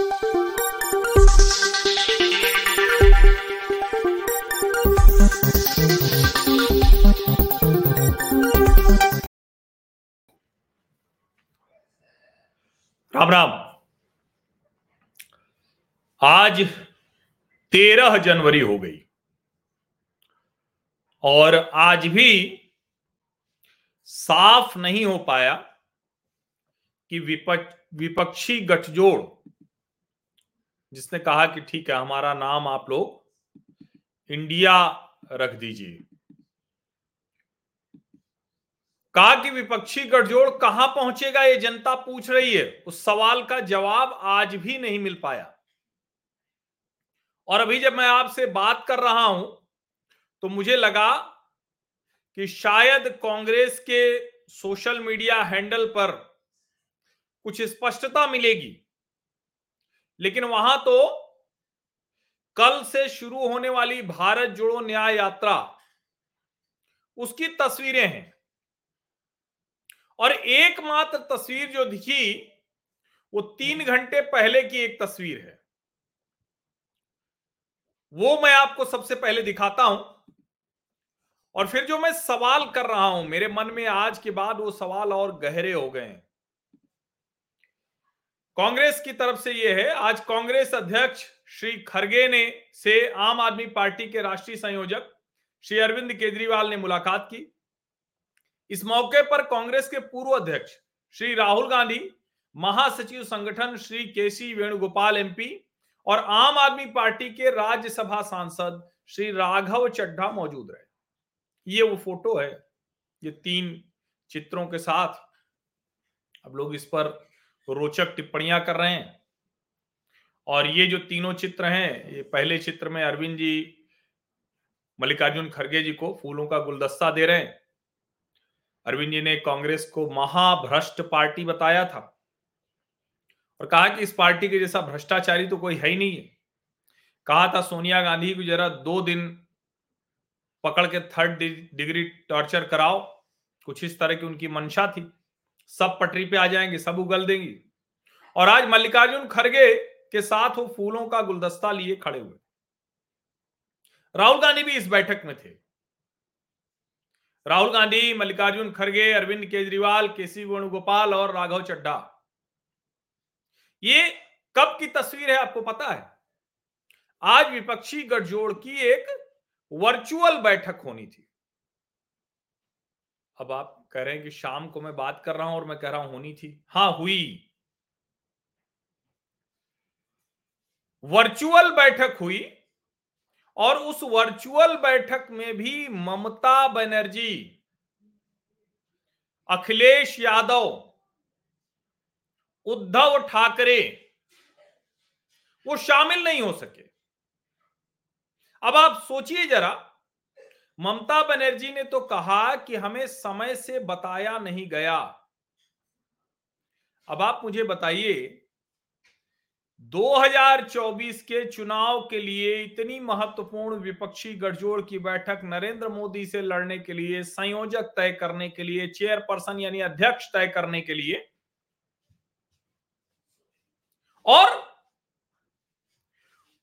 राम राम। आज तेरह जनवरी हो गई और आज भी साफ़ नहीं हो पाया कि विपक्ष विपक्षी गठजोड़ जिसने कहा कि ठीक है, हमारा नाम आप लोग इंडिया रख दीजिए। कहा कि विपक्षी गठजोड़ कहाँ पहुंचेगा, ये जनता पूछ रही है। उस सवाल का जवाब आज भी नहीं मिल पाया। और अभी जब मैं आपसे बात कर रहा हूँ तो मुझे लगा कि शायद कांग्रेस के सोशल मीडिया हैंडल पर कुछ स्पष्टता मिलेगी। लेकिन वहाँ तो कल से शुरू होने वाली भारत जोड़ो न्याय यात्रा, उसकी तस्वीरें हैं। और एकमात्र तस्वीर जो दिखी, वो तीन घंटे पहले की एक तस्वीर है। वो मैं आपको सबसे पहले दिखाता हूँ। और फिर जो मैं सवाल कर रहा हूँ, मेरे मन में आज के बाद वो सवाल और गहरे हो गए कांग्रेस की तरफ़ से यह है, आज कांग्रेस अध्यक्ष श्री खरगे ने से आम आदमी पार्टी के राष्ट्रीय संयोजक श्री अरविंद केजरीवाल ने मुलाकात की। इस मौके पर कांग्रेस के पूर्व अध्यक्ष श्री राहुल गांधी, महासचिव संगठन श्री केसी वेणुगोपाल एमपी और आम आदमी पार्टी के राज्यसभा सांसद श्री राघव चड्ढा मौजूद रहे। ये वो फ़ोटो है, ये तीन चित्रों के साथ। अब लोग इस पर रोचक टिप्पणियाँ कर रहे हैं। और ये जो तीनों चित्र हैं, ये पहले चित्र में अरविंद जी, मल्लिकार्जुन खड़गे जी को फूलों का गुलदस्ता दे रहे हैं। अरविंद जी ने कांग्रेस को महाभ्रष्ट पार्टी बताया था और कहा कि इस पार्टी के जैसा भ्रष्टाचारी तो कोई है ही नहीं है। कहा था सोनिया गांधी को जरा दो दिन पकड़ के थर्ड डिग्री टॉर्चर कराओ, कुछ इस तरह की उनकी मंशा थी। सब पटरी पे आ जाएँगे, सब उगल देंगी। और आज मल्लिकार्जुन खड़गे के साथ वो फूलों का गुलदस्ता लिए खड़े हुए। राहुल गांधी भी इस बैठक में थे। राहुल गांधी, मल्लिकार्जुन खड़गे, अरविंद केजरीवाल, केसी वेणुगोपाल और राघव चड्ढा। ये कब की तस्वीर है आपको पता है? आज विपक्षी गठजोड़ की एक वर्चुअल बैठक होनी थी। अब आप कह रहे हैं कि शाम को मैं बात कर रहा हूँ और मैं कह रहा हूँ, होनी थी। हाँ, हुई। वर्चुअल बैठक हुई और उस वर्चुअल बैठक में भी ममता बनर्जी, अखिलेश यादव, उद्धव ठाकरे, वो शामिल नहीं हो सके। अब आप सोचिए जरा ममता बनर्जी ने तो कहा कि हमें समय से बताया नहीं गया। अब आप मुझे बताइए 2024 के चुनाव के लिए इतनी महत्वपूर्ण विपक्षी गठजोड़ की बैठक नरेंद्र मोदी से लड़ने के लिए, संयोजक तय करने के लिए, चेयरपर्सन यानी अध्यक्ष तय करने के लिए? और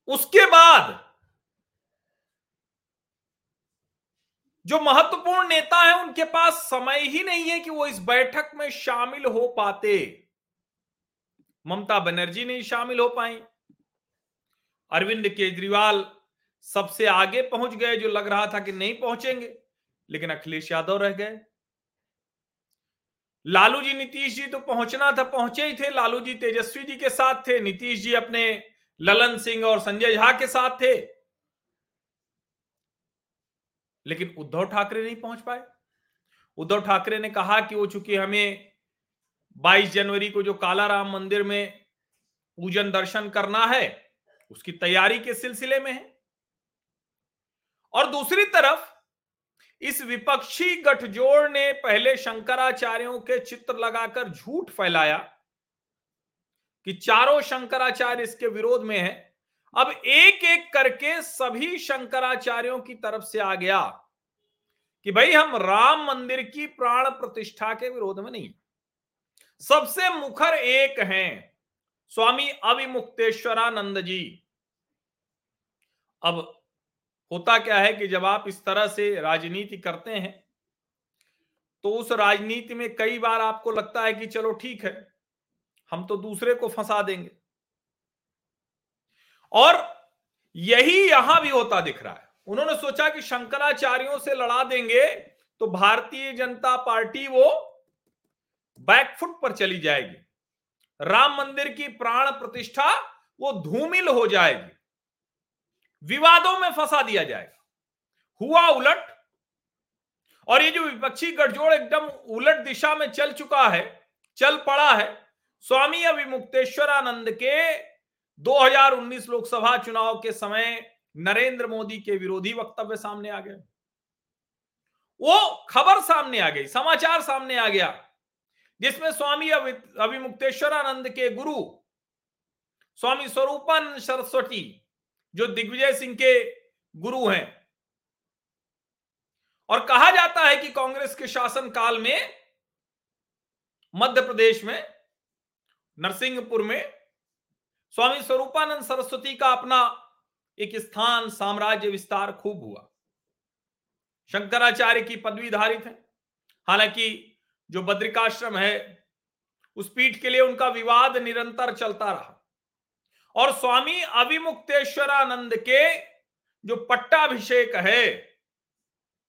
उसके बाद जो महत्वपूर्ण नेता है, उनके पास समय ही नहीं है कि वो इस बैठक में शामिल हो पाते। ममता बनर्जी नहीं शामिल हो पाई। अरविंद केजरीवाल सबसे आगे पहुँच गए, जो लग रहा था कि नहीं पहुँचेंगे, लेकिन अखिलेश यादव रह गए। लालू जी नीतीश जी तो पहुँचना था, पहुँचे ही थे। लालू जी तेजस्वी जी के साथ थे, नीतीश जी अपने ललन सिंह और संजय झा के साथ थे। लेकिन उद्धव ठाकरे नहीं पहुँच पाए। उद्धव ठाकरे ने कहा कि वो चूँकि हमें 22 जनवरी को जो काला राम मंदिर में पूजन दर्शन करना है, उसकी तैयारी के सिलसिले में है। और दूसरी तरफ़, इस विपक्षी गठजोड़ ने पहले शंकराचार्यों के चित्र लगाकर झूठ फैलाया कि चारों शंकराचार्य इसके विरोध में है। अब एक एक करके सभी शंकराचार्यों की तरफ़ से आ गया कि भाई हम राम मंदिर की प्राण प्रतिष्ठा के विरोध में नहीं सबसे मुखर एक हैं स्वामी अविमुक्तेश्वरानंद जी। अब होता क्या है कि जब आप इस तरह से राजनीति करते हैं तो उस राजनीति में कई बार आपको लगता है कि चलो ठीक है, हम तो दूसरे को फंसा देंगे। और यही यहाँ भी होता दिख रहा है। उन्होंने सोचा कि शंकराचार्यों से लड़ा देंगे तो भारतीय जनता पार्टी वो बैकफुट पर चली जाएगी। राम मंदिर की प्राण प्रतिष्ठा वो धूमिल हो जाएगी। विवादों में फंसा दिया जाएगा। हुआ उलट और ये जो विपक्षी गठजोड़ एकदम उलट दिशा में चल चुका है, चल पड़ा है, स्वामी अभिमुक्तेश्वरानंद के 2019 लोकसभा चुनाव के समय नरेंद्र मोदी के विरोधी वक्तव्य सामने आ गए। वो खबर सामने आ गई, समाचार सामने आ गया, जिसमें स्वामी अभिमुक्तेश्वरानंद के गुरु स्वामी स्वरूपानंद सरस्वती, जो दिग्विजय सिंह के गुरु हैं। और कहा जाता है कि कांग्रेस के शासन काल में मध्य प्रदेश में नरसिंहपुर में स्वामी स्वरूपानंद सरस्वती का अपना एक स्थान साम्राज्य विस्तार खूब हुआ। शंकराचार्य की पदवी धारित है। हालाँकि जो बद्रिकाश्रम है, उस पीठ के लिए उनका विवाद निरंतर चलता रहा। और स्वामी अभिमुक्तेश्वरानंद के जो पट्टाभिषेक है,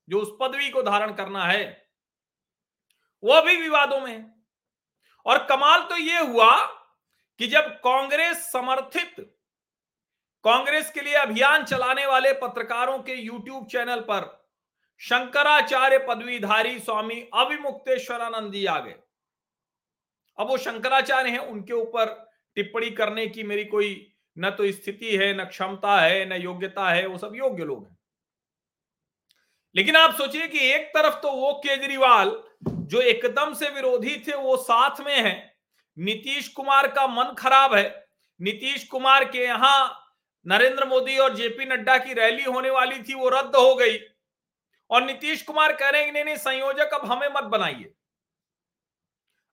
जो उस पदवी को धारण करना है, वह भी विवादों में है। और कमाल तो यह हुआ कि जब कांग्रेस समर्थित, कांग्रेस के लिए अभियान चलाने वाले पत्रकारों के यूट्यूब चैनल पर शंकराचार्य पदवीधारी स्वामी अभिमुक्तेश्वरानंद जी आ गए। अब वो शंकराचार्य हैं, उनके ऊपर टिप्पणी करने की मेरी कोई न तो स्थिति है, न क्षमता है, न योग्यता है, वो सब योग्य लोग हैं। लेकिन आप सोचिए कि एक तरफ़ तो वो केजरीवाल, जो एकदम से विरोधी थे, वो साथ में है नीतीश कुमार का मन खराब है। नीतीश कुमार के यहाँ नरेंद्र मोदी और जेपी नड्डा की रैली होने वाली थी, वो रद्द हो गई। और नीतीश कुमार कह रहे हैं, नहीं नहीं, संयोजक अब हमें मत बनाइए।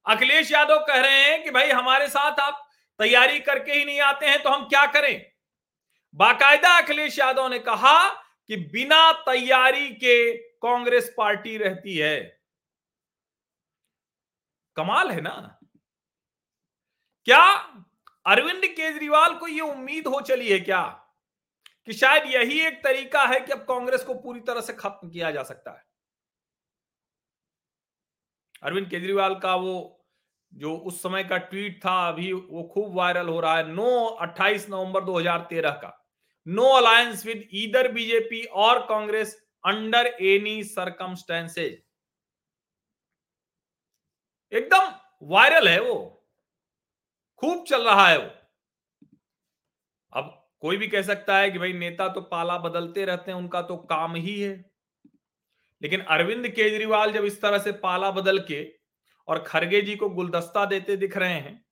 अखिलेश यादव कह रहे हैं कि, भाई, हमारे साथ आप तैयारी करके ही नहीं आते हैं तो हम क्या करें? बाकायदा अखिलेश यादव ने कहा कि बिना तैयारी के कांग्रेस पार्टी रहती है। कमाल है ना? क्या अरविंद केजरीवाल को यह उम्मीद हो चली है क्या कि शायद यही एक तरीका है कि अब कांग्रेस को पूरी तरह से खत्म किया जा सकता है? अरविंद केजरीवाल का वो, जो उस समय का ट्वीट था, अभी वो खूब वायरल हो रहा है। नो 28 नवंबर 2013 का। No alliance with either BJP और कांग्रेस अंडर एनी सरकमस्टेंसेज एकदम वायरल है वो। खूब चल रहा है वो। अब कोई भी कह सकता है कि भाई नेता तो पाला बदलते रहते हैं, उनका तो काम ही है। लेकिन अरविंद केजरीवाल जब इस तरह से पाला बदल के और खरगे जी को गुलदस्ता देते दिख रहे हैं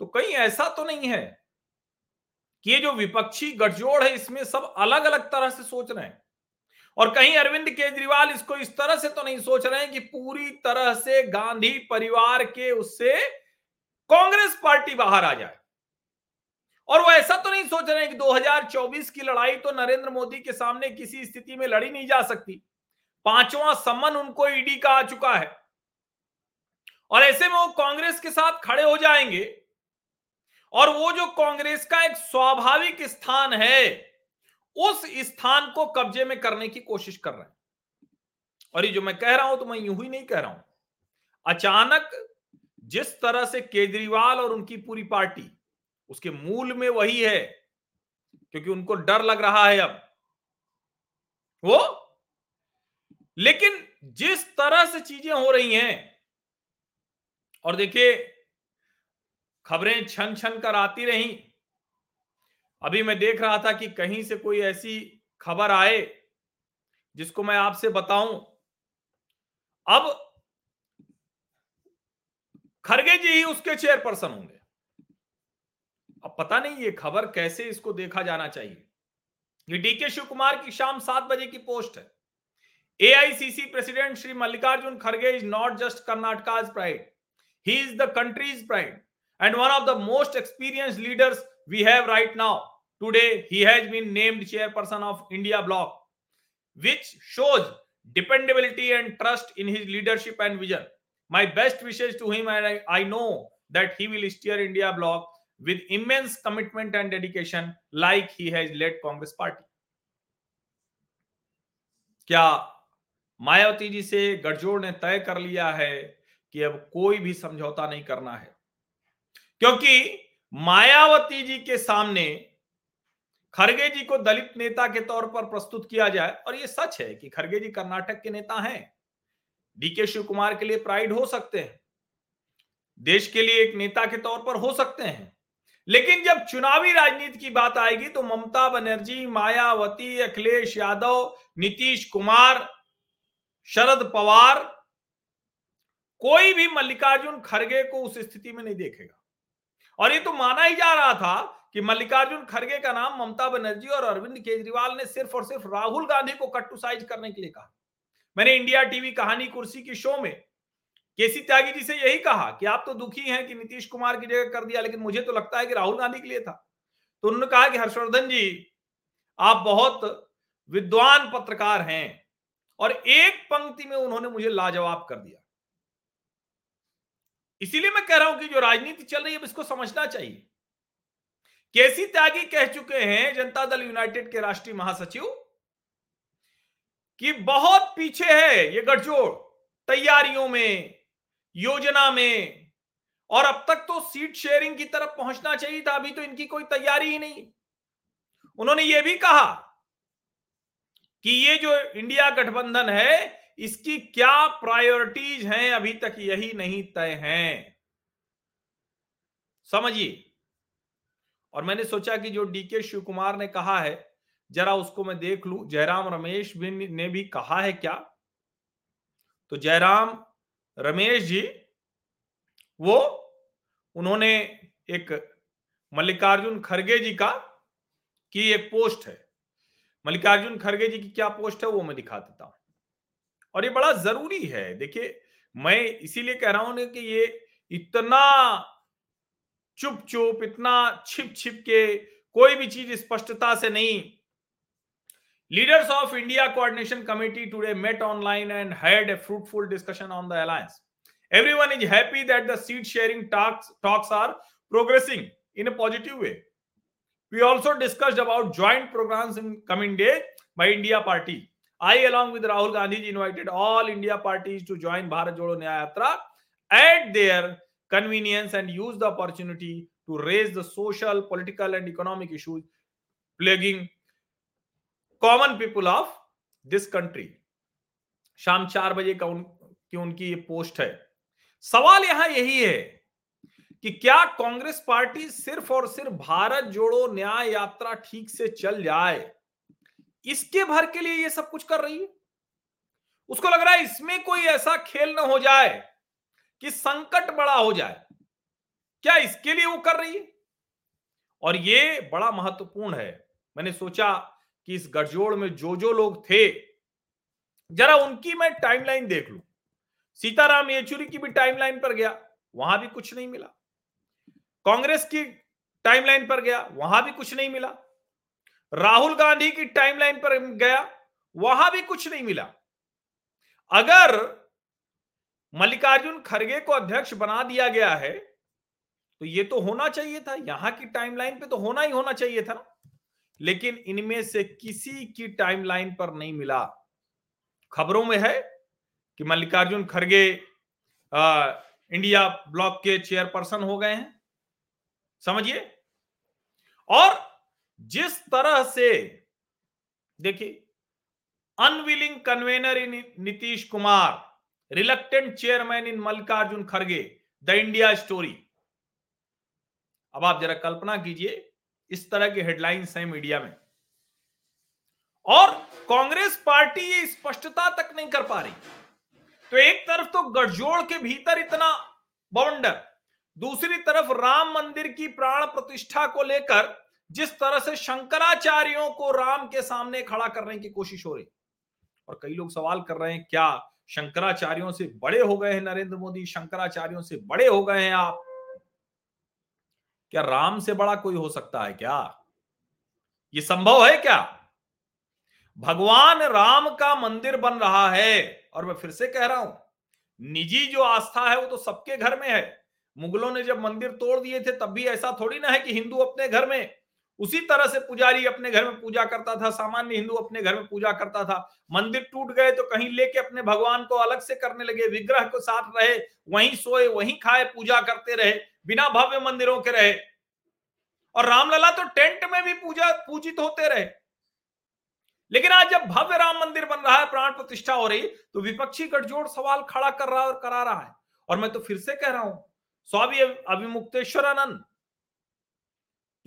तो कहीं ऐसा तो नहीं है कि ये जो विपक्षी गठजोड़ है, इसमें सब अलग अलग तरह से सोच रहे हैं। और कहीं अरविंद केजरीवाल इसको इस तरह से तो नहीं सोच रहे हैं कि पूरी तरह से गांधी परिवार के उससे कांग्रेस पार्टी बाहर आ जाए। और वो ऐसा तो नहीं सोच रहे हैं कि 2024 की लड़ाई तो नरेंद्र मोदी के सामने किसी स्थिति में लड़ी नहीं जा सकती। पांचवा सम्मन उनको ईडी का आ चुका है। और ऐसे में वो कांग्रेस के साथ खड़े हो जाएँगे। और वो जो कांग्रेस का एक स्वाभाविक स्थान है, उस स्थान को कब्जे में करने की कोशिश कर रहे हैं। और ये जो मैं कह रहा हूँ तो मैं यूँ ही नहीं कह रहा हूँ। अचानक जिस तरह से केजरीवाल और उनकी पूरी पार्टी, उसके मूल में वही है, क्योंकि उनको डर लग रहा है अब। वो? लेकिन जिस तरह से चीज़ें हो रही हैं, और देखिए, खबरें छन छन कर आती रही। अभी मैं देख रहा था कि कहीं से कोई ऐसी खबर आए, जिसको मैं आपसे बताऊँ। अब खरगे जी ही उसके चेयरपर्सन होंगे अब पता नहीं ये खबर कैसे इसको देखा जाना चाहिए ये डीके शिव कुमार की शाम सात बजे की पोस्ट है एआईसीसी प्रेसिडेंट श्री मल्लिकार्जुन खड़गे is not just Karnataka pride he is the country's pride and one of the most experienced leaders we have right now. Today, he has been named chairperson of India Bloc, which shows dependability and trust in his leadership and vision. My best wishes to him, and I, I know that he will steer India Bloc with immense commitment and dedication, like he has led Congress Party. क्या मायावती जी से गठजोड़ ने तय कर लिया है कि अब कोई भी समझौता नहीं करना है क्योंकि मायावती जी के सामने खरगे जी को दलित नेता के तौर पर प्रस्तुत किया जाए और ये सच है कि खरगे जी कर्नाटक के नेता हैं डीके शिव कुमार के लिए प्राइड हो सकते हैं। देश के लिए एक नेता के तौर पर हो सकते हैं। लेकिन जब चुनावी राजनीति की बात आएगी तो ममता बनर्जी, मायावती, अखिलेश यादव, नीतीश कुमार, शरद पवार, कोई भी मल्लिकार्जुन खड़गे को उस स्थिति में नहीं देखेगा। और ये तो माना ही जा रहा था कि मल्लिकार्जुन खड़गे का नाम ममता बनर्जी और अरविंद केजरीवाल ने सिर्फ़ और सिर्फ़ राहुल गांधी को कट्टुसाइज करने के लिए कहा। मैंने इंडिया टीवी कहानी कुर्सी की शो में केसी त्यागी जी से यही कहा कि आप तो दुखी हैं कि नीतीश कुमार की जगह कर दिया, लेकिन मुझे तो लगता है कि राहुल गांधी के लिए था। तो उन्होंने कहा कि हर्षवर्धन जी, आप बहुत विद्वान पत्रकार हैं और एक पंक्ति में उन्होंने मुझे लाजवाब कर दिया। इसीलिए मैं कह रहा हूँ कि जो राजनीति चल रही है इसको समझना चाहिए। केसी त्यागी कह चुके हैं जनता दल यूनाइटेड के राष्ट्रीय महासचिव कि बहुत पीछे है ये गठजोड़ तैयारियों में, योजना में, और अब तक तो सीट शेयरिंग की तरफ़ पहुँचना चाहिए था, अभी तो इनकी कोई तैयारी ही नहीं। उन्होंने ये भी कहा कि ये जो इंडिया गठबंधन है, इसकी क्या प्रायोरिटीज हैं, अभी तक यही नहीं तय हैं। समझिए। और मैंने सोचा कि जो डीके शिव कुमार ने कहा है जरा उसको मैं देख लू। जयराम रमेश भी ने भी कहा है क्या? तो जयराम रमेश जी, वो उन्होंने एक मल्लिकार्जुन खड़गे जी का, की एक पोस्ट है। मल्लिकार्जुन खड़गे जी की क्या पोस्ट है वो मैं दिखा देता हूँ। और ये बड़ा ज़रूरी है। देखिए, मैं इसीलिए कह रहा हूँ कि ये इतना चुप चुप इतना छिप छिप के कोई भी चीज़ स्पष्टता से नहीं Leaders of India Coordination Committee today met online and had a fruitful discussion on the alliance. Everyone is happy that the seat sharing talks, talks are progressing in a positive way. We also discussed about joint programs in coming day by India Party. I, along with Rahul Gandhi, invited all India parties to join Bharat Jodo Nyaya at their convenience and use the opportunity to raise the social, political, and economic issues plaguing common people of this country शाम चार बजे का उन, की उनकी ये post है। सवाल यहाँ यही है कि क्या कांग्रेस पार्टी सिर्फ़ और सिर्फ़ भारत जोड़ो न्याय यात्रा ठीक से चल जाए? इसके भर के लिए ये सब कुछ कर रही है। उसको लग रहा है इसमें कोई ऐसा खेल ना हो जाए कि संकट बड़ा हो जाए। क्या इसके लिए वो कर रही है? और ये बड़ा महत्वपूर्ण है। मैंने सोचा कि इस गठजोड़ में जो जो लोग थे, जरा उनकी मैं टाइमलाइन देख लू। सीताराम येचुरी की भी टाइमलाइन पर गया, वहाँ भी कुछ नहीं मिला। कांग्रेस की टाइमलाइन पर गया, वहाँ भी कुछ नहीं मिला। राहुल गांधी की टाइमलाइन पर गया, वहाँ भी कुछ नहीं मिला। अगर मल्लिकार्जुन खड़गे को अध्यक्ष बना दिया गया है तो ये तो होना चाहिए था, यहाँ की टाइमलाइन पे तो होना ही होना चाहिए था लेकिन इनमें से किसी की टाइमलाइन पर नहीं मिला। खबरों में है कि मल्लिकार्जुन खड़गे इंडिया ब्लॉक के चेयरपर्सन हो गए हैं। समझिए? और जिस तरह से, देखिए unwilling convener in Nitish Kumar reluctant chairman in Mallikarjun खड़गे द इंडिया स्टोरी अब आप जरा कल्पना कीजिए इस तरह की हेडलाइंस हैं मीडिया में। और कांग्रेस पार्टी ये स्पष्टता तक नहीं कर पा रही। तो एक तरफ़ तो गठजोड़ के भीतर इतना बवंडर दूसरी तरफ़ राम मंदिर की प्राण प्रतिष्ठा को लेकर जिस तरह से शंकराचार्यों को राम के सामने खड़ा करने की कोशिश हो रही। और कई लोग सवाल कर रहे हैं, क्या शंकराचार्यों से बड़े हो गए हैं नरेंद्र मोदी? शंकराचार्यों से बड़े हो गए हैं आप? क्या राम से बड़ा कोई हो सकता है क्या? ये संभव है क्या? भगवान राम का मंदिर बन रहा है। और मैं फिर से कह रहा हूँ, निजी जो आस्था है वो तो सबके घर में है। मुगलों ने जब मंदिर तोड़ दिए थे, तब भी ऐसा थोड़ी ना है कि हिंदू अपने घर में उसी तरह से पुजारी अपने घर में पूजा करता था, सामान्य हिंदू अपने घर में पूजा करता था। मंदिर टूट गए तो कहीं लेके अपने भगवान को अलग से करने लगे, विग्रह को साथ रहे, वहीं सोए, वहीं खाए, पूजा करते रहे, बिना भव्य मंदिरों के रहे। और रामलला तो टेंट में भी पूजा, पूजित होते रहे। लेकिन आज जब भव्य राम मंदिर बन रहा है, प्राण प्रतिष्ठा हो रही तो विपक्षी गठजोड़ सवाल खड़ा कर रहा और करा रहा है। और मैं तो फिर से कह रहा हूँ, स्वामी अभिमुक्तेश्वरानंद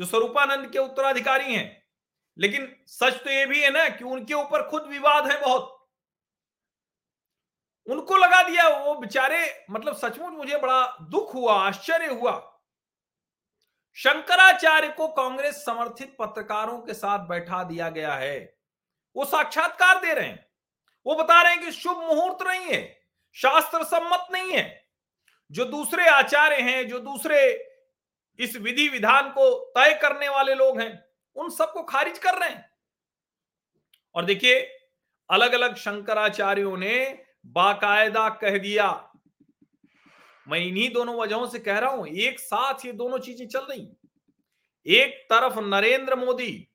जो स्वरूपानंद के उत्तराधिकारी हैं। लेकिन सच तो ये भी है ना कि उनके ऊपर खुद विवाद है बहुत। उनको लगा दिया वो बेचारे मतलब सचमुच मुझे बड़ा दुख हुआ, आश्चर्य हुआ। शंकराचार्य को कांग्रेस समर्थित पत्रकारों के साथ बैठा दिया गया है। वो साक्षात्कार दे रहे हैं। वो बता रहे हैं कि शुभ मुहूर्त नहीं है, शास्त्र सम्मत नहीं है। जो दूसरे आचार्य हैं, जो दूसरे इस विधि विधान को तय करने वाले लोग हैं, उन सबको खारिज कर रहे हैं। और देखिए अलग अलग शंकराचार्यों ने बाकायदा कह दिया। मैं इन्हीं दोनों वजहों से कह रहा हूँ, एक साथ ये दोनों चीज़ें चल रही एक तरफ़ नरेंद्र मोदी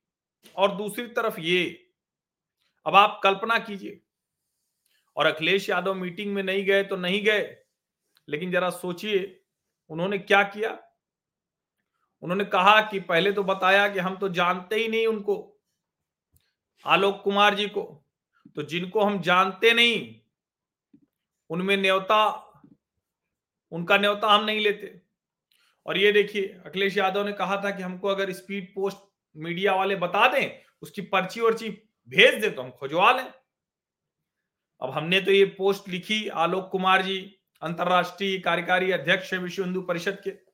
और दूसरी तरफ़ ये। अब आप कल्पना कीजिए, और अखिलेश यादव मीटिंग में नहीं गए तो नहीं गए, लेकिन जरा सोचिए, उन्होंने क्या किया? उन्होंने कहा कि पहले तो बताया कि हम तो जानते ही नहीं उनको, आलोक कुमार जी को। तो जिनको हम जानते नहीं, उनमें न्योता, उनका न्योता हम नहीं लेते। और ये देखिए, अखिलेश यादव ने कहा था कि हमको अगर स्पीड पोस्ट मीडिया वाले बता दें, उसकी पर्ची वर्ची भेज दे तो हम खुजवा लें। अब हमने तो ये पोस्ट लिखी आलोक कुमार जी, अंतरराष्ट्रीय कार्यकारी अध्यक्ष विश्व हिंदू परिषद के।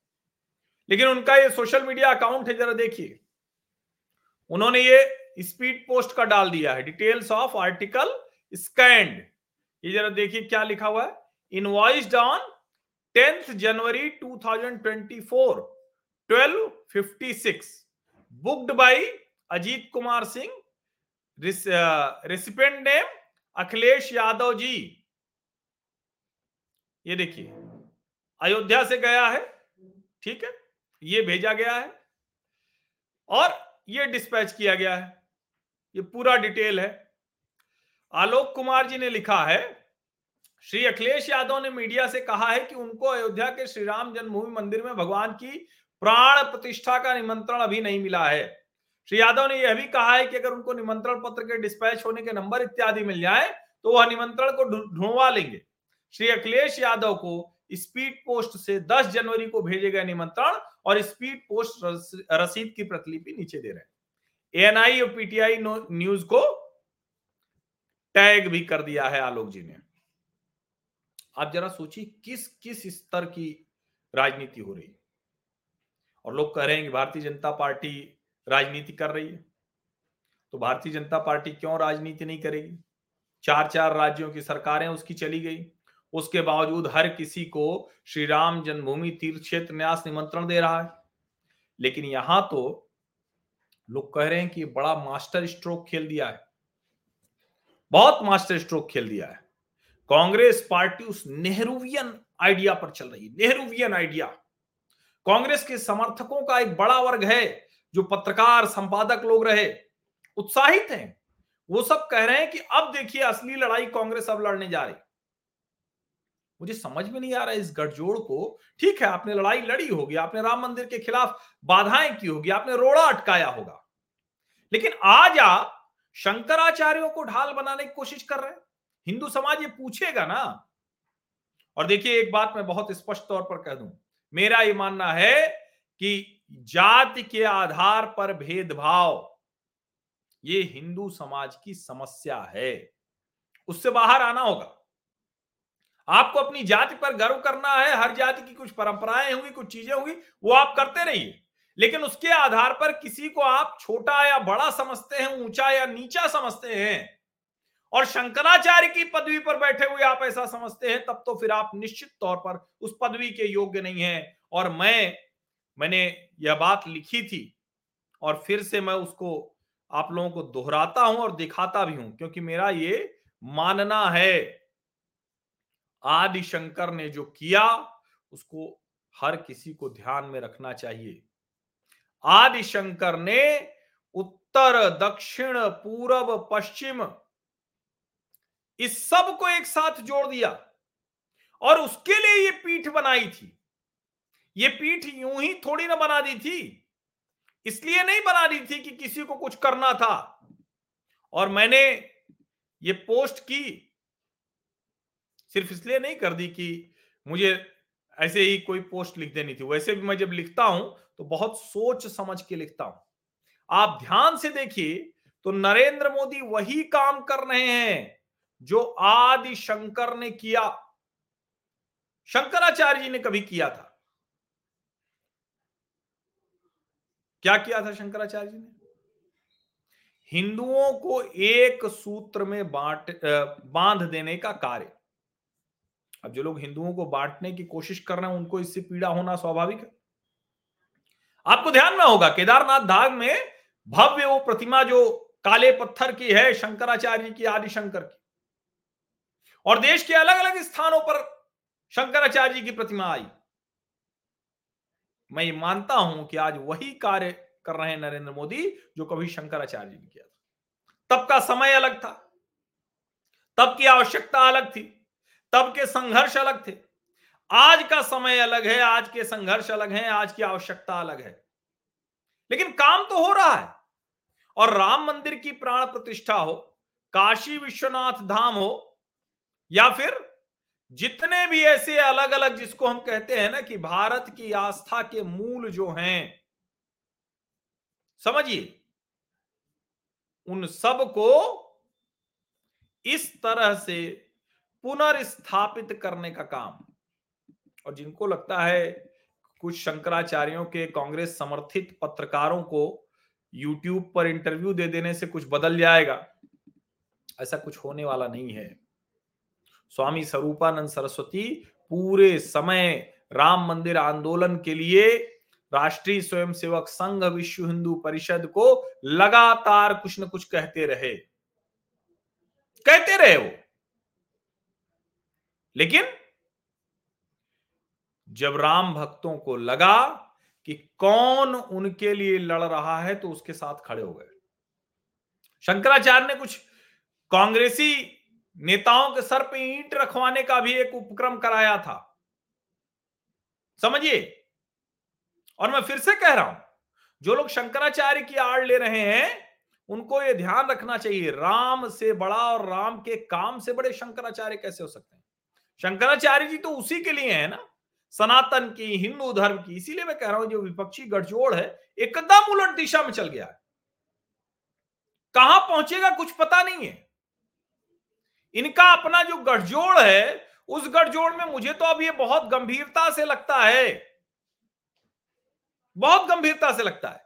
लेकिन उनका ये सोशल मीडिया अकाउंट है, जरा देखिए। उन्होंने ये स्पीड पोस्ट का डाल दिया है, डिटेल्स ऑफ़ आर्टिकल स्कैंड। ये जरा देखिए क्या लिखा हुआ है। Invoiced on tenth January 2024 1256 booked by Ajit Kumar Singh recipient name Akhilesh Yadav ji. ये देखिए, अयोध्या से गया है, ठीक है? ये भेजा गया है और ये डिस्पैच किया गया है। ये पूरा डिटेल है। आलोक कुमार जी ने लिखा है, श्री अखिलेश यादव ने मीडिया से कहा है कि उनको अयोध्या के श्री राम जन्मभूमि मंदिर में भगवान की प्राण प्रतिष्ठा का निमंत्रण अभी नहीं मिला है। श्री यादव ने यह भी कहा है कि अगर उनको निमंत्रण पत्र के डिस्पैच होने के नंबर इत्यादि मिल जाए तो वह निमंत्रण को ढूंढवा लेंगे। श्री अखिलेश यादव को स्पीड पोस्ट से 10 जनवरी को भेजे गए निमंत्रण और स्पीड पोस्ट रसीद की प्रतिलिपि नीचे दे रहे हैं। एएनआई और पीटीआई न्यूज़ को टैग भी कर दिया है आलोक जी ने। आप जरा सोचिए किस किस स्तर की राजनीति हो रही है। और लोग कह रहे हैं कि भारतीय जनता पार्टी राजनीति कर रही है। तो भारतीय जनता पार्टी क्यों राजनीति नहीं करेगी? चार चार राज्यों की सरकारें उसकी चली गई। उसके बावजूद हर किसी को श्री राम जन्मभूमि तीर्थ क्षेत्र न्यास निमंत्रण दे रहा है। लेकिन यहाँ तो लोग कह रहे हैं कि बड़ा मास्टर स्ट्रोक खेल दिया है। बहुत मास्टर स्ट्रोक खेल दिया है। कांग्रेस पार्टी उस नेहरूवियन आइडिया पर चल रही है। Nehruvian idea. कांग्रेस के समर्थकों का एक बड़ा वर्ग है, जो पत्रकार, संपादक लोग रहे, उत्साहित हैं। वो सब कह रहे हैं कि अब देखिए असली लड़ाई कांग्रेस अब लड़ने जा रही मुझे समझ में नहीं आ रहा इस गठजोड़ को। ठीक है, आपने लड़ाई लड़ी होगी, आपने राम मंदिर के खिलाफ बाधाएँ की होगी, आपने रोड़ा अटकाया होगा। लेकिन आज आप शंकराचार्यों को ढाल बनाने की कोशिश कर रहे हैं। हिंदू समाज ये पूछेगा ना। और देखिए, एक बात मैं बहुत स्पष्ट तौर पर कह दूँ। मेरा ये मानना है कि जाति के आधार पर भेदभाव, ये हिंदू समाज की समस्या है। उससे बाहर आना होगा। आपको अपनी जाति पर गर्व करना है, हर जाति की कुछ परंपराएँ होंगी, कुछ चीज़ें होंगी, वो आप करते रहिए। लेकिन उसके आधार पर किसी को आप छोटा या बड़ा समझते हैं, ऊँचा या नीचा समझते हैं, और शंकराचार्य की पदवी पर बैठे हुए आप ऐसा समझते हैं, तब तो फिर आप निश्चित तौर पर उस पदवी के योग्य नहीं है। और मैं, मैंने यह बात लिखी थी, और फिर से मैं उसको आप लोगों को दोहराता हूँ और दिखाता भी हूँ, क्योंकि मेरा ये मानना है। आदि शंकर ने जो किया, उसको हर किसी को ध्यान में रखना चाहिए। आदि शंकर ने उत्तर, दक्षिण पूर्व पश्चिम, इस सबको एक साथ जोड़ दिया और उसके लिए ये पीठ बनाई थी। ये पीठ यूँ ही थोड़ी ना बना दी थी, इसलिए नहीं बना दी थी कि किसी को कुछ करना था। और मैंने ये पोस्ट की सिर्फ़ इसलिए नहीं कर दी कि मुझे ऐसे ही कोई पोस्ट लिख देनी थी। वैसे भी मैं जब लिखता हूँ तो बहुत सोच समझ के लिखता हूँ। आप ध्यान से देखिए तो नरेंद्र मोदी वही काम कर रहे हैं, जो आदि शंकर ने किया। शंकराचार्य जी ने कभी किया था? क्या किया था शंकराचार्य जी ने? हिंदुओं को एक सूत्र में बांट बाँध देने का कार्य। अब जो लोग हिंदुओं को बांटने की कोशिश कर रहे हैं, उनको इससे पीड़ा होना स्वाभाविक है। आपको ध्यान में होगा, केदारनाथ धाग में भव्य वो प्रतिमा जो काले पत्थर की है, शंकराचार्य की आदि शंकर की, और देश के अलग अलग स्थानों पर शंकराचार्य की प्रतिमा आई। मैं ये मानता हूँ कि आज वही कार्य कर रहे हैं नरेंद्र मोदी, जो कभी शंकराचार्य ने किया था। तब का समय अलग था। तब की आवश्यकता अलग थी। तब के संघर्ष अलग थे। आज का समय अलग है, आज के संघर्ष अलग हैं, आज की आवश्यकता अलग है। लेकिन काम तो हो रहा है। और राम मंदिर की प्राण प्रतिष्ठा हो, काशी विश्वनाथ धाम हो, या फिर जितने भी ऐसे अलग अलग जिसको हम कहते हैं ना कि भारत की आस्था के मूल जो हैं, समझिए, उन सबको इस तरह से पुनर्स्थापित करने का काम। और जिनको लगता है कुछ शंकराचार्यों के कांग्रेस समर्थित पत्रकारों को यूट्यूब पर इंटरव्यू दे देने से कुछ बदल जाएगा, ऐसा कुछ होने वाला नहीं है। स्वामी स्वरूपानंद सरस्वती पूरे समय राम मंदिर आंदोलन के लिए राष्ट्रीय स्वयंसेवक संघ विश्व हिंदू परिषद को लगातार कुछ न कुछ कहते रहे। कहते रहे वो। लेकिन जब राम भक्तों को लगा कि कौन उनके लिए लड़ रहा है तो उसके साथ खड़े हो गए। शंकराचार्य ने कुछ कांग्रेसी नेताओं के सर पे ईंट रखवाने का भी एक उपक्रम कराया था। समझिए? और मैं फिर से कह रहा हूँ, जो लोग शंकराचार्य की आड़ ले रहे हैं, उनको यह ध्यान रखना चाहिए, राम से बड़ा और राम के काम से बड़े शंकराचार्य कैसे हो सकते हैं? शंकराचार्य जी तो उसी के लिए है ना। सनातन की, हिंदू धर्म की, इसीलिए मैं कह रहा हूँ जो विपक्षी गठजोड़ है, एकदम उलट दिशा में चल गया है। कहाँ पहुंचेगा कुछ पता नहीं है। इनका अपना जो गठजोड़ है, उस गठजोड़ में मुझे तो अब ये बहुत गंभीरता से लगता है। बहुत गंभीरता से लगता है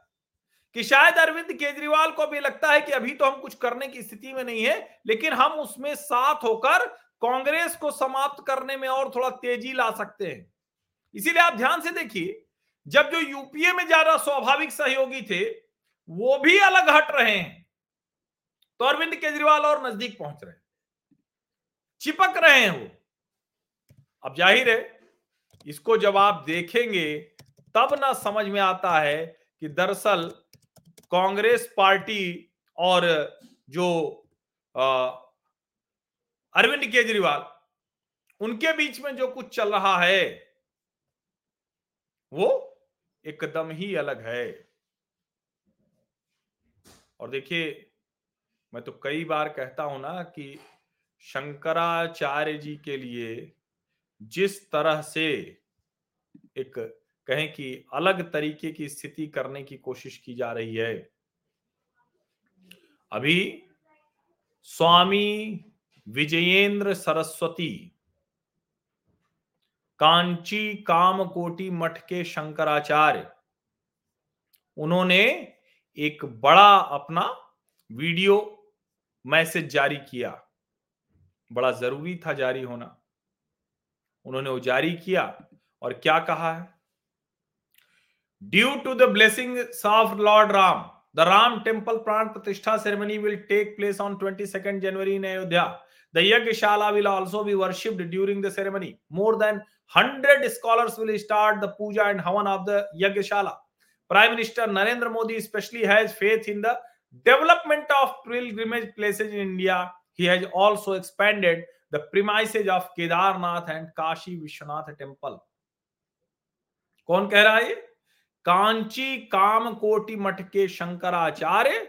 कि शायद अरविंद केजरीवाल को भी लगता है कि अभी तो हम कुछ करने की स्थिति में नहीं है, लेकिन हम उसमें साथ होकर कांग्रेस को समाप्त करने में और थोड़ा तेज़ी ला सकते हैं। इसीलिए आप ध्यान से देखिए, जब जो यूपीए में ज़्यादा स्वाभाविक सहयोगी थे, वो भी अलग हट रहे हैं। तो अरविंद केजरीवाल और नज़दीक पहुँच रहे हैं। चिपक रहे हैं वो। अब ज़ाहिर है, इसको जब आप देखेंगे, तब ना समझ में आता है कि दरअसल कांग्रेस पार्टी और जो अरविंद केजरीवाल, उनके बीच में जो कुछ चल रहा है, वो एकदम ही अलग है। और देखिए, मैं तो कई बार कहता हूँ ना कि शंकराचार्य जी के लिए जिस तरह से एक कहें कि अलग तरीके की स्थिति करने की कोशिश की जा रही है, अभी स्वामी विजयेंद्र सरस्वती। कांची कामकोटी मठ के शंकराचार्य। उन्होंने एक बड़ा अपना वीडियो मैसेज जारी किया। बड़ा ज़रूरी था जारी होना। उन्होंने वो जारी किया और क्या कहा है? Due to the blessing of Lord Ram the Ram temple Pran Pratishtha ceremony will take place on twenty second January in Ayodhya The Yagshala will also be worshipped during the ceremony. More than 100 scholars will start the puja and havan of the Yagshala. Prime Minister Narendra Modi especially has faith in the development of pilgrimage places in India. He has also expanded the premises of Kedarnath and Kashi Vishwanath temple. कौन कह रहा है कांची काम कोटि मठ के शंकराचार्य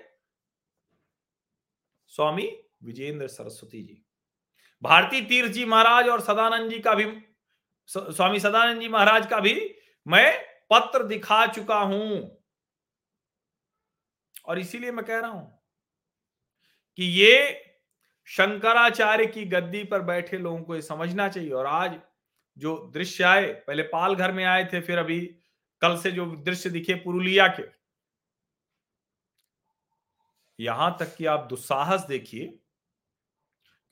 स्वामी विजेंद्र सरस्वती जी भारती तीर्थ जी महाराज और सदानंद जी का भी स्वामी सदानंद जी महाराज का भी मैं पत्र दिखा चुका हूँ। और इसीलिए मैं कह रहा हूँ कि ये शंकराचार्य की गद्दी पर बैठे लोगों को ये समझना चाहिए। और आज जो दृश्य आए, पहले पाल घर में आए थे, फिर अभी कल से जो दृश्य दिखे पुरुलिया के, यहाँ तक कि आप दुस्साहस देखिए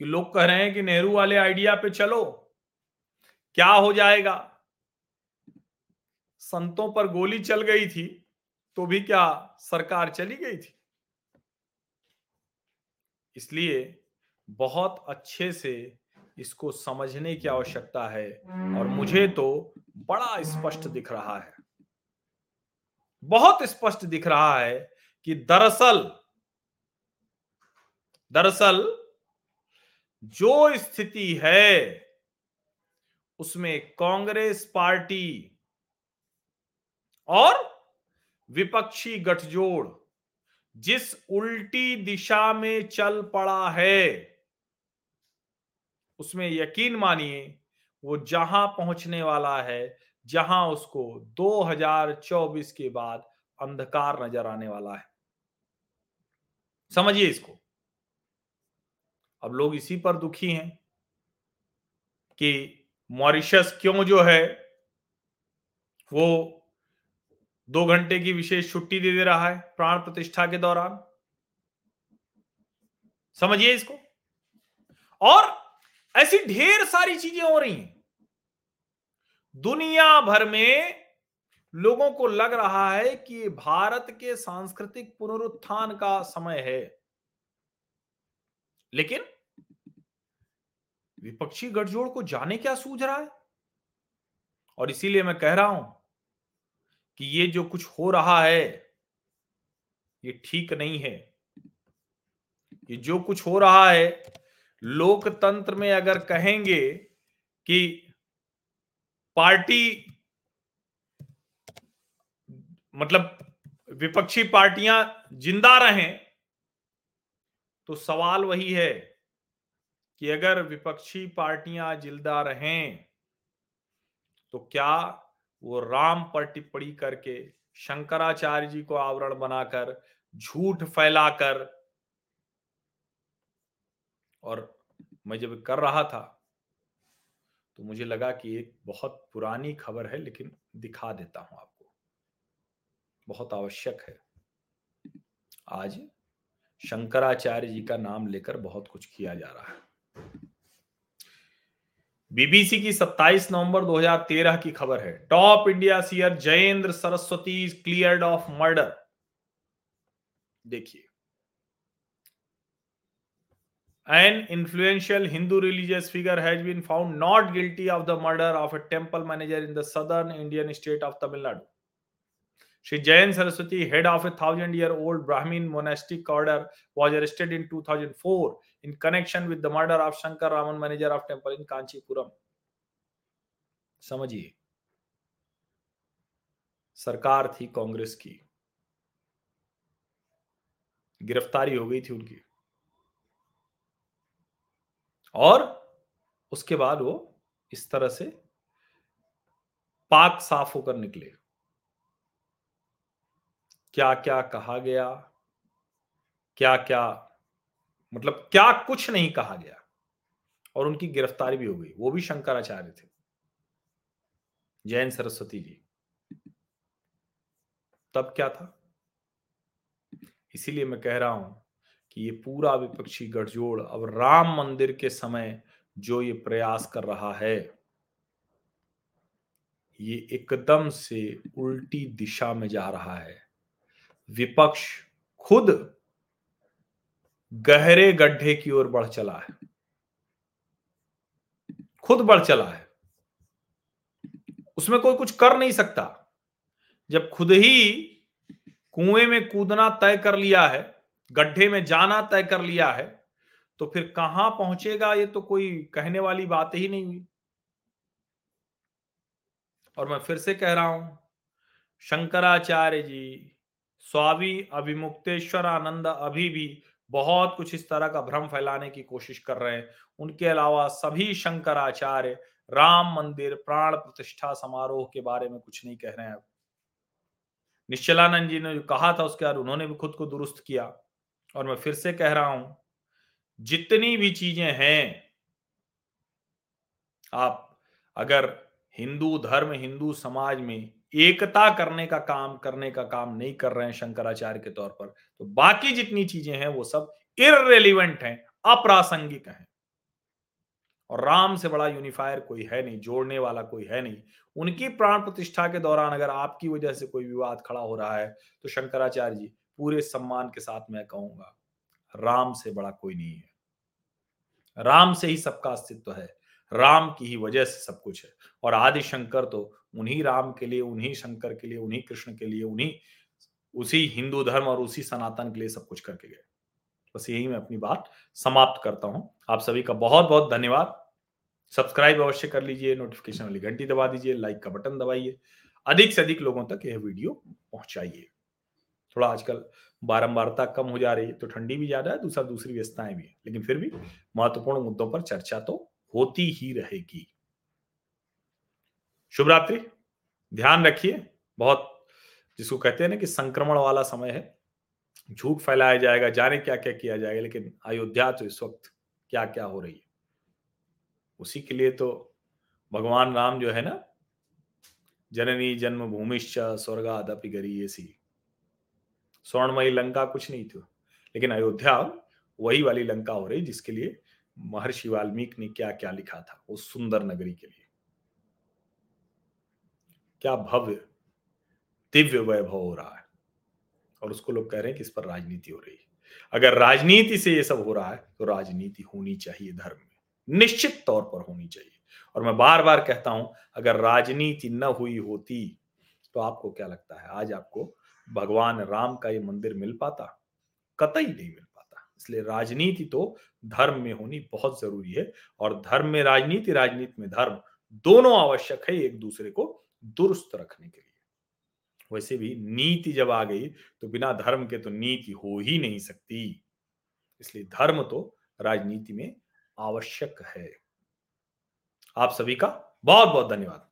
कि लोग कह रहे हैं कि नेहरू वाले आइडिया पे चलो, क्या हो जाएगा? संतों पर गोली चल गई थी तो भी क्या सरकार चली गई थी? इसलिए बहुत अच्छे से इसको समझने की आवश्यकता है और मुझे तो बड़ा स्पष्ट दिख रहा है। बहुत स्पष्ट दिख रहा है कि दरअसल दरअसल जो स्थिति है, उसमें कांग्रेस पार्टी और विपक्षी गठजोड़ जिस उल्टी दिशा में चल पड़ा है, उसमें यकीन मानिए, वो जहाँ पहुँचने वाला है, जहाँ उसको 2024 के बाद अंधकार नज़र आने वाला है। समझिए इसको। अब लोग इसी पर दुखी हैं कि मॉरिशस क्यों जो है वो दो घंटे की विशेष छुट्टी दे दे रहा है प्राण प्रतिष्ठा के दौरान। समझिए इसको? और ऐसी ढेर सारी चीज़ें हो रही हैं। दुनिया भर में लोगों को लग रहा है कि भारत के सांस्कृतिक पुनरुत्थान का समय है। लेकिन विपक्षी गठजोड़ को जाने क्या सूझ रहा है? और इसीलिए मैं कह रहा हूँ कि ये जो कुछ हो रहा है, ये ठीक नहीं है। ये जो कुछ हो रहा है, लोकतंत्र में अगर कहेंगे कि पार्टी मतलब विपक्षी पार्टियाँ ज़िंदा रहें तो सवाल वही है कि अगर विपक्षी पार्टियाँ ज़िंदा रहें तो क्या वो राम पर टिप्पणी करके शंकराचार्य जी को आवरण बनाकर, झूठ फैलाकर और मैं जब कर रहा था तो मुझे लगा कि एक बहुत पुरानी खबर है, लेकिन दिखा देता हूँ आपको। बहुत आवश्यक है। आज शंकराचार्य जी का नाम लेकर बहुत कुछ किया जा रहा है। बीबीसी की 27 नवंबर 2013 की खबर है। Top India seer Jayendra Saraswati clear of murder. देखिए। An influential Hindu religious figure has been found not guilty of the murder of a temple manager in the southern Indian state of Tamil Nadu Shri Jayant Saraswati head of a thousand year old Brahmin monastic order was arrested in two thousand four in connection with the murder of Shankar Raman, manager of temple in Kanchipuram. समझिए सरकार थी कांग्रेस की गिरफ्तारी हो गई थी उनकी और उसके बाद वो इस तरह से पाक साफ़ होकर निकले क्या क्या कहा गया क्या क्या मतलब क्या कुछ नहीं कहा गया। और उनकी गिरफ्तारी भी हो गई, वो भी शंकराचार्य थे। जैन सरस्वती जी। तब क्या था? इसीलिए मैं कह रहा हूँ कि ये पूरा विपक्षी गठजोड़ अब राम मंदिर के समय जो ये प्रयास कर रहा है, ये एकदम से उल्टी दिशा में जा रहा है। विपक्ष खुद गहरे गड्ढे की ओर बढ़ चला है। खुद बढ़ चला है। उसमें कोई कुछ कर नहीं सकता। जब खुद ही कुएँ में कूदना तय कर लिया है, गड्ढे में जाना तय कर लिया है तो फिर कहाँ पहुंचेगा ये तो कोई कहने वाली बात ही नहीं हुई। और मैं फिर से कह रहा हूँ, शंकराचार्य जी, स्वामी अभिमुक्तेश्वर आनंद अभी भी बहुत कुछ इस तरह का भ्रम फैलाने की कोशिश कर रहे हैं। उनके अलावा सभी शंकराचार्य राम मंदिर, प्राण प्रतिष्ठा समारोह के बारे में कुछ नहीं कह रहे हैं। निश्चलानंद जी ने जो कहा था उसके बाद उन्होंने भी खुद को दुरुस्त किया। और मैं फिर से कह रहा हूँ, जितनी भी चीज़ें हैं, आप अगर हिंदू धर्म, हिंदू समाज में एकता करने का काम, करने का काम नहीं कर रहे हैं शंकराचार्य के तौर पर। तो बाकी जितनी चीज़ें हैं वो सब इरेलीवेंट हैं, अप्रासंगिक हैं। और राम से बड़ा यूनिफायर कोई है नहीं, जोड़ने वाला कोई है नहीं। उनकी प्राण प्रतिष्ठा के दौरान अगर आपकी वजह से कोई विवाद खड़ा हो रहा है तो शंकराचार्य जी, पूरे सम्मान के साथ मैं कहूँगा, राम से बड़ा कोई नहीं है। राम से ही सबका अस्तित्व है। राम की ही वजह से सब कुछ है। और आदि शंकर तो उन्हीं राम के लिए, उन्हीं शंकर के लिए, उन्हीं कृष्ण के लिए, उन्हीं उसी हिंदू धर्म और उसी सनातन के लिए सब कुछ करके गए। बस यही मैं अपनी बात समाप्त करता हूँ। आप सभी का बहुत बहुत धन्यवाद। सब्सक्राइब अवश्य कर लीजिए, नोटिफिकेशन वाली घंटी दबा दीजिए, लाइक का बटन दबाइए, अधिक से अधिक लोगों तक यह वीडियो पहुंचाइए। थोड़ा आजकल बारंबारता कम हो जा रही है तो ठंडी भी ज़्यादा है दूसरा दूसरी व्यवस्थाएँ भी है, लेकिन फिर भी महत्वपूर्ण मुद्दों पर चर्चा तो होती ही रहेगी। शुभ रात्रि। ध्यान रखिए, बहुत जिसको कहते हैं ना कि संक्रमण वाला समय है। झूठ फैलाया जाएगा, जाने क्या क्या किया जाएगा, लेकिन अयोध्या तो इस वक्त क्या क्या हो रही है? उसी के लिए तो भगवान राम जो है ना, जननी जन्म भूमिश्च स्वर्गादपि गरी ऐसी स्वर्णमयी लंका कुछ नहीं थी। लेकिन अयोध्या वही वाली लंका हो रही, जिसके लिए महर्षि वाल्मीकि ने क्या क्या लिखा था, उस सुंदर नगरी के लिए। क्या भव्य, दिव्य वैभव हो रहा है। और उसको लोग कह रहे हैं कि इस पर राजनीति हो रही है। अगर राजनीति से ये सब हो रहा है तो राजनीति होनी चाहिए धर्म में। निश्चित तौर पर होनी चाहिए। और मैं बार बार कहता हूँ, अगर राजनीति न हुई होती तो आपको क्या लगता है? आज आपको भगवान राम का ये मंदिर मिल पाता? कतई नहीं मिल पाता। इसलिए राजनीति तो धर्म में होनी बहुत ज़रूरी है। और धर्म में राजनीति राजनीति में धर्म, दोनों आवश्यक है एक दूसरे को दुरुस्त रखने के लिए। वैसे भी नीति जब आ गई तो बिना धर्म के तो नीति हो ही नहीं सकती। इसलिए धर्म तो राजनीति में आवश्यक है। आप सभी का बहुत बहुत धन्यवाद।